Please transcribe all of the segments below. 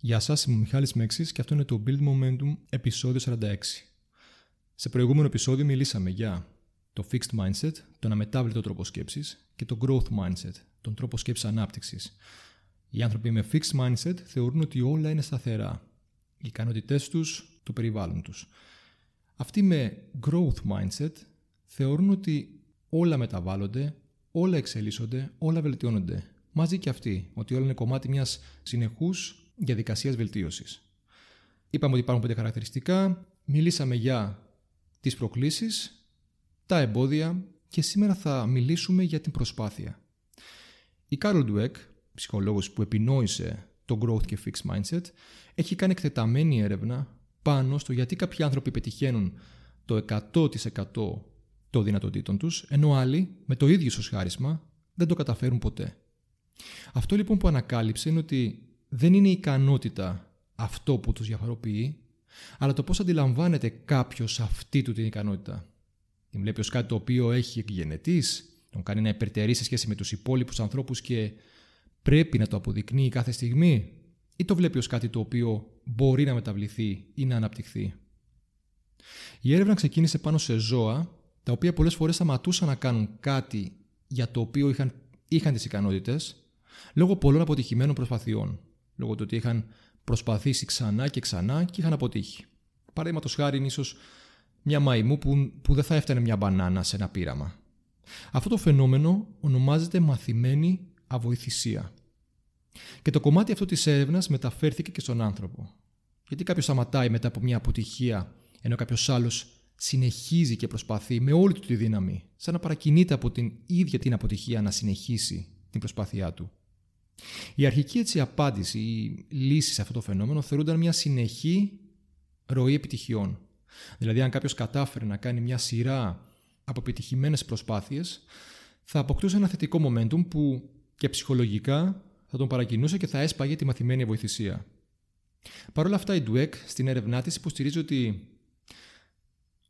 Γεια σας, είμαι ο Μιχάλης Μέξης και αυτό είναι το Build Momentum επεισόδιο 46. Σε προηγούμενο επεισόδιο μιλήσαμε για το Fixed Mindset, τον αμετάβλητο τρόπο σκέψης και το Growth Mindset, τον τρόπο σκέψης ανάπτυξης. Οι άνθρωποι με Fixed Mindset θεωρούν ότι όλα είναι σταθερά. Οι ικανότητές τους, το περιβάλλον τους. Αυτοί με Growth Mindset θεωρούν ότι όλα μεταβάλλονται, όλα εξελίσσονται, όλα βελτιώνονται. Μαζί και αυτοί, ότι όλα είναι κομμάτι μιας συνεχούς διαδικασίας βελτίωσης. Είπαμε ότι υπάρχουν πέντε χαρακτηριστικά, μιλήσαμε για τις προκλήσεις, τα εμπόδια και σήμερα θα μιλήσουμε για την προσπάθεια. Η Κάρολ Ντουέκ, ψυχολόγος που επινόησε το Growth και Fixed Mindset, έχει κάνει εκτεταμένη έρευνα πάνω στο γιατί κάποιοι άνθρωποι πετυχαίνουν το 100% των δυνατοτήτων τους, ενώ άλλοι με το ίδιο χάρισμα δεν το καταφέρουν ποτέ. Αυτό λοιπόν που ανακάλυψε είναι ότι δεν είναι η ικανότητα αυτό που τους διαφοροποιεί, αλλά το πώς αντιλαμβάνεται κάποιος αυτή του την ικανότητα. Την βλέπει ως κάτι το οποίο έχει εκγενετής, τον κάνει να υπερτερεί σε σχέση με τους υπόλοιπους ανθρώπους και πρέπει να το αποδεικνύει κάθε στιγμή ή το βλέπει ως κάτι το οποίο μπορεί να μεταβληθεί ή να αναπτυχθεί. Η έρευνα ξεκίνησε πάνω σε ζώα τα οποία πολλές φορές σταματούσαν να κάνουν κάτι για το οποίο είχαν, είχαν τις ικανότητες λόγω πολλών αποτυχημένων προσπαθειών λόγω του ότι είχαν προσπαθήσει ξανά και ξανά και είχαν αποτύχει. Παραδείγματος χάρη, είναι ίσως μια μαϊμού που, που δεν θα έφτανε μια μπανάνα σε ένα πείραμα. Αυτό το φαινόμενο ονομάζεται μαθημένη αβοηθησία. Και το κομμάτι αυτό της έρευνας μεταφέρθηκε και στον άνθρωπο. Γιατί κάποιος σταματάει μετά από μια αποτυχία, ενώ κάποιος άλλος συνεχίζει και προσπαθεί με όλη του τη δύναμη, σαν να παρακινείται από την ίδια την αποτυχία να συνεχίσει την προσπάθειά του. Η αρχική έτσι απάντηση ή λύση σε αυτό το φαινόμενο θεωρούνταν μια συνεχή ροή επιτυχιών. Δηλαδή, αν κάποιος κατάφερε να κάνει μια σειρά από επιτυχημένε προσπάθειες, θα αποκτούσε ένα θετικό momentum που και ψυχολογικά θα τον παρακινούσε και θα έσπαγε τη μαθημένη βοηθησία. Παρ' όλα αυτά, η Dweck στην έρευνά της υποστηρίζει ότι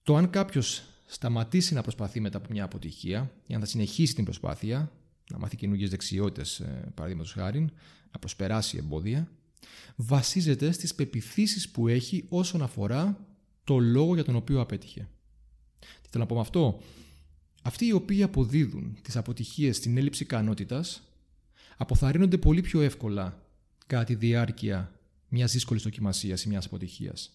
το αν κάποιος σταματήσει να προσπαθεί μετά από μια αποτυχία ή αν θα συνεχίσει την προσπάθεια, να μάθει καινούργιες δεξιότητες, παραδείγματος χάρη, να προσπεράσει εμπόδια, βασίζεται στις πεπιθήσεις που έχει όσον αφορά το λόγο για τον οποίο απέτυχε. Τι θέλω να πω με αυτό; Αυτοί οι οποίοι αποδίδουν τις αποτυχίες στην έλλειψη ικανότητας αποθαρρύνονται πολύ πιο εύκολα κατά τη διάρκεια μιας δύσκολης δοκιμασίας ή μιας αποτυχίας.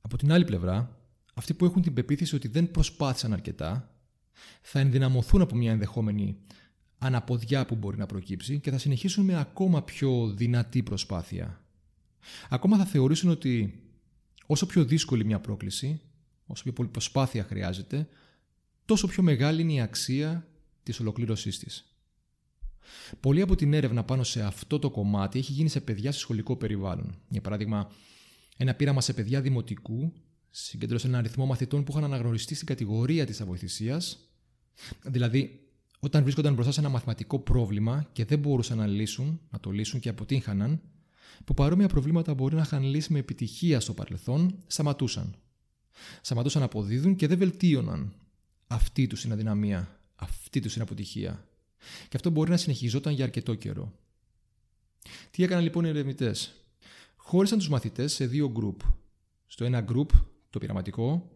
Από την άλλη πλευρά, αυτοί που έχουν την πεποίθηση ότι δεν προσπάθησαν αρκετά θα ενδυναμωθούν από μια ενδεχόμενη αναποδιά που μπορεί να προκύψει και θα συνεχίσουν με ακόμα πιο δυνατή προσπάθεια. Ακόμα θα θεωρήσουν ότι όσο πιο δύσκολη μια πρόκληση, όσο πιο πολύ προσπάθεια χρειάζεται, τόσο πιο μεγάλη είναι η αξία της ολοκλήρωσής της. Πολλή από την έρευνα πάνω σε αυτό το κομμάτι έχει γίνει σε παιδιά σε σχολικό περιβάλλον. Για παράδειγμα, ένα πείραμα σε παιδιά δημοτικού συγκέντρωσε ένα αριθμό μαθητών που είχαν αναγνωριστεί στην κατηγορία της αβοηθησίας, δηλαδή όταν βρίσκονταν μπροστά σε ένα μαθηματικό πρόβλημα και δεν μπορούσαν να λύσουν, να το λύσουν και αποτύχαναν, που παρόμοια προβλήματα μπορεί να είχαν λύσει με επιτυχία στο παρελθόν, σταματούσαν. Σταματούσαν να αποδίδουν και δεν βελτίωναν αυτή τους την αδυναμία, αυτή τους την αποτυχία. Και αυτό μπορεί να συνεχιζόταν για αρκετό καιρό. Τι έκαναν λοιπόν οι ερευνητές; Χώρισαν τους μαθητές σε δύο γκρουπ. Στο ένα γκρουπ, το πειραματικό,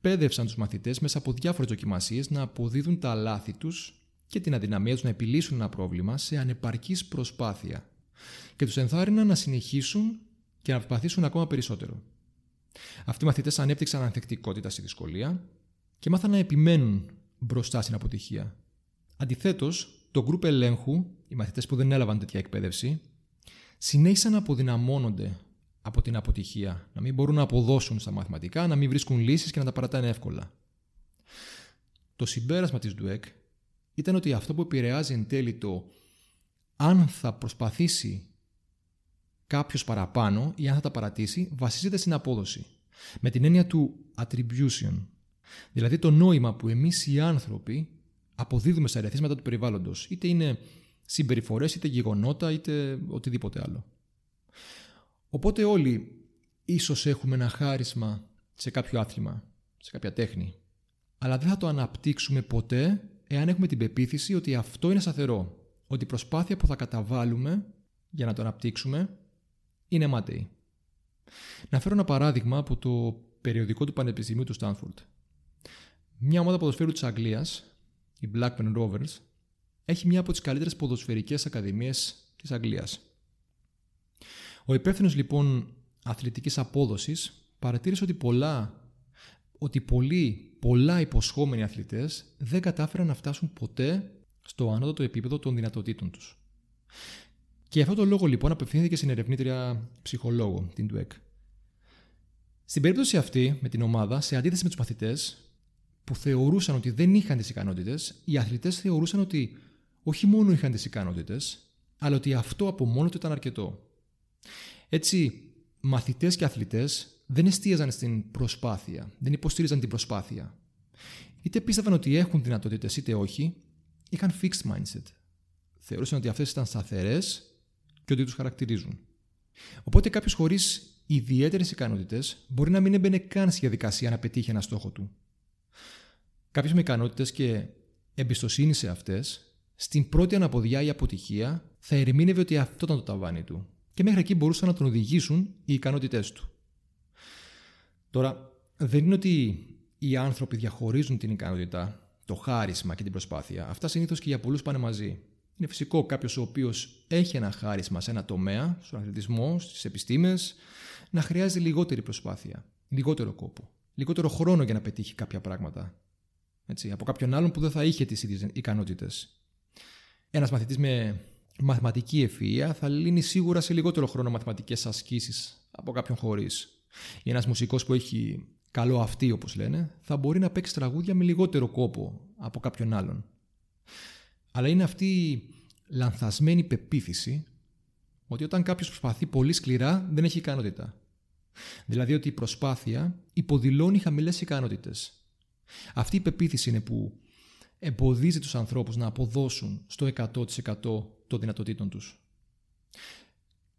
εκπαίδευσαν τους μαθητές μέσα από διάφορες δοκιμασίες να αποδίδουν τα λάθη τους και την αδυναμία τους να επιλύσουν ένα πρόβλημα σε ανεπαρκής προσπάθεια και τους ενθάρρυναν να συνεχίσουν και να προσπαθήσουν ακόμα περισσότερο. Αυτοί οι μαθητές ανέπτυξαν ανθεκτικότητα στη δυσκολία και μάθαν να επιμένουν μπροστά στην αποτυχία. Αντιθέτως, το γκρουπ ελέγχου, οι μαθητές που δεν έλαβαν τέτοια εκπαίδευση, συνέχισαν να αποδυναμώνονται από την αποτυχία, να μην μπορούν να αποδώσουν στα μαθηματικά, να μην βρίσκουν λύσεις και να τα παρατάνε εύκολα. Το συμπέρασμα της Dweck ήταν ότι αυτό που επηρεάζει εν τέλει το αν θα προσπαθήσει κάποιος παραπάνω ή αν θα τα παρατήσει βασίζεται στην απόδοση. Με την έννοια του attribution. Δηλαδή το νόημα που εμείς οι άνθρωποι αποδίδουμε στα ερεθίσματα του περιβάλλοντος. Είτε είναι συμπεριφορές, είτε γεγονότα, είτε οτιδήποτε άλλο. Οπότε όλοι ίσως έχουμε ένα χάρισμα σε κάποιο άθλημα, σε κάποια τέχνη. Αλλά δεν θα το αναπτύξουμε ποτέ εάν έχουμε την πεποίθηση ότι αυτό είναι σταθερό. Ότι η προσπάθεια που θα καταβάλουμε για να το αναπτύξουμε είναι αίματαιοι. Να φέρω ένα παράδειγμα από το περιοδικό του Πανεπιστημίου του Στάνφορντ. Μια ομάδα ποδοσφαίρου της Αγγλίας, η Blackburn Rovers, έχει μια από τις καλύτερες ποδοσφαιρικές ακαδημίες της Αγγλίας. Ο υπεύθυνος λοιπόν αθλητικής απόδοσης παρατήρησε ότι πολλά, ότι πολλοί, πολλά υποσχόμενοι αθλητές δεν κατάφεραν να φτάσουν ποτέ στο άνοδο επίπεδο των δυνατοτήτων τους. Και αυτό το λόγο λοιπόν απευθύνθηκε στην ερευνήτρια ψυχολόγο, την Dweck. Στην περίπτωση αυτή, με την ομάδα, σε αντίθεση με τους μαθητές που θεωρούσαν ότι δεν είχαν τις ικανότητες, οι αθλητές θεωρούσαν ότι όχι μόνο είχαν τις ικανότητες, αλλά ότι αυτό από μόνο του ήταν αρκετό. Έτσι, μαθητές και αθλητές δεν εστίαζαν στην προσπάθεια, δεν υποστήριζαν την προσπάθεια. Είτε πίστευαν ότι έχουν δυνατότητες είτε όχι, είχαν fixed mindset. Θεωρούσαν ότι αυτές ήταν σταθερές και ότι τους χαρακτηρίζουν. Οπότε κάποιος χωρίς ιδιαίτερες ικανότητες μπορεί να μην έμπαινε καν στη διαδικασία να πετύχει ένα στόχο του. Κάποιο με ικανότητες και εμπιστοσύνη σε αυτές, στην πρώτη αναποδιά ή αποτυχία θα ερμήνευε ότι αυτό ήταν το ταβάνι του και μέχρι εκεί μπορούσαν να τον οδηγήσουν οι ικανότητές του. Τώρα, δεν είναι ότι οι άνθρωποι διαχωρίζουν την ικανότητα, το χάρισμα και την προσπάθεια. Αυτά συνήθως και για πολλούς πάνε μαζί. Είναι φυσικό κάποιος ο οποίος έχει ένα χάρισμα σε ένα τομέα, στον αθλητισμό, στις επιστήμες, να χρειάζεται λιγότερη προσπάθεια, λιγότερο κόπο, λιγότερο χρόνο για να πετύχει κάποια πράγματα. Έτσι, από κάποιον άλλον που δεν θα είχε τις ίδιες ικανότητες. Ένας μαθητής με μαθηματική ευφυα θα λύνει σίγουρα σε λιγότερο χρόνο μαθηματικές ασκήσεις από κάποιον χωρίς. Ή ένας μουσικός που έχει καλό αυτή, όπως λένε, θα μπορεί να παίξει τραγούδια με λιγότερο κόπο από κάποιον άλλον. Αλλά είναι αυτή η λανθασμένη πεποίθηση ότι όταν κάποιος προσπαθεί πολύ σκληρά δεν έχει ικανότητα. Δηλαδή ότι η προσπάθεια υποδηλώνει χαμηλές ικανότητες. Αυτή η πεποίθηση είναι που εμποδίζει τους ανθρώπους να αποδώσουν στο 100% των δυνατοτήτων τους.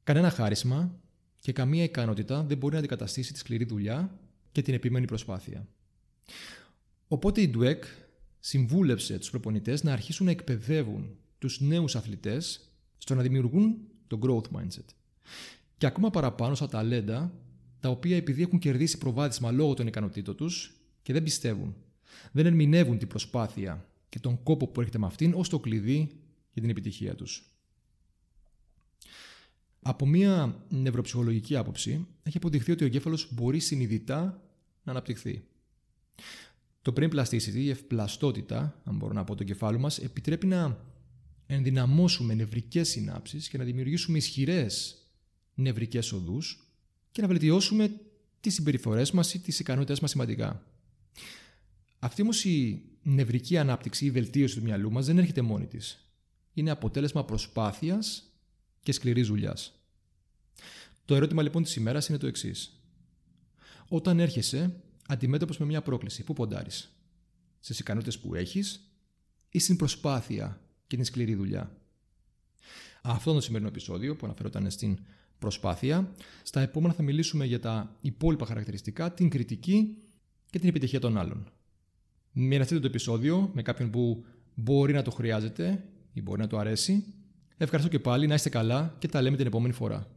Κανένα χάρισμα και καμία ικανότητα δεν μπορεί να αντικαταστήσει τη σκληρή δουλειά και την επιμένει προσπάθεια. Οπότε η Dweck συμβούλεψε τους προπονητές να αρχίσουν να εκπαιδεύουν τους νέους αθλητές στο να δημιουργούν το growth mindset. Και ακόμα παραπάνω στα ταλέντα, τα οποία επειδή έχουν κερδίσει προβάδισμα λόγω των ικανοτήτων τους και δεν πιστεύουν, δεν ερμηνεύουν την προσπάθεια και τον κόπο που έρχεται με αυτήν ως το κλειδί για την επιτυχία τους. Από μια νευροψυχολογική άποψη, έχει αποδειχθεί ότι ο εγκέφαλος μπορεί συνειδητά να αναπτυχθεί. Το brain plasticity, η ευπλαστότητα, αν μπορώ να πω, το κεφάλου μας, επιτρέπει να ενδυναμώσουμε νευρικές συνάψεις και να δημιουργήσουμε ισχυρές νευρικές οδούς και να βελτιώσουμε τις συμπεριφορές μας ή τις ικανότητες μας σημαντικά. Αυτή όμως η νευρική ανάπτυξη, η βελτίωση του μυαλού μας δεν έρχεται μόνη της. Είναι αποτέλεσμα προσπάθειας και σκληρής δουλειάς. Το ερώτημα λοιπόν της ημέρας είναι το εξής. Όταν έρχεσαι αντιμέτωπο με μια πρόκληση, πού ποντάρεις, στις ικανότητες που έχεις ή στην προσπάθεια και την σκληρή δουλειά; Αυτό είναι το σημερινό επεισόδιο που αναφερόταν στην προσπάθεια. Στα επόμενα θα μιλήσουμε για τα υπόλοιπα χαρακτηριστικά, την κριτική και την επιτυχία των άλλων. Μοιραστείτε το επεισόδιο με κάποιον που μπορεί να το χρειάζεται ή μπορεί να το αρέσει. Ευχαριστώ και πάλι, να είστε καλά και τα λέμε την επόμενη φορά.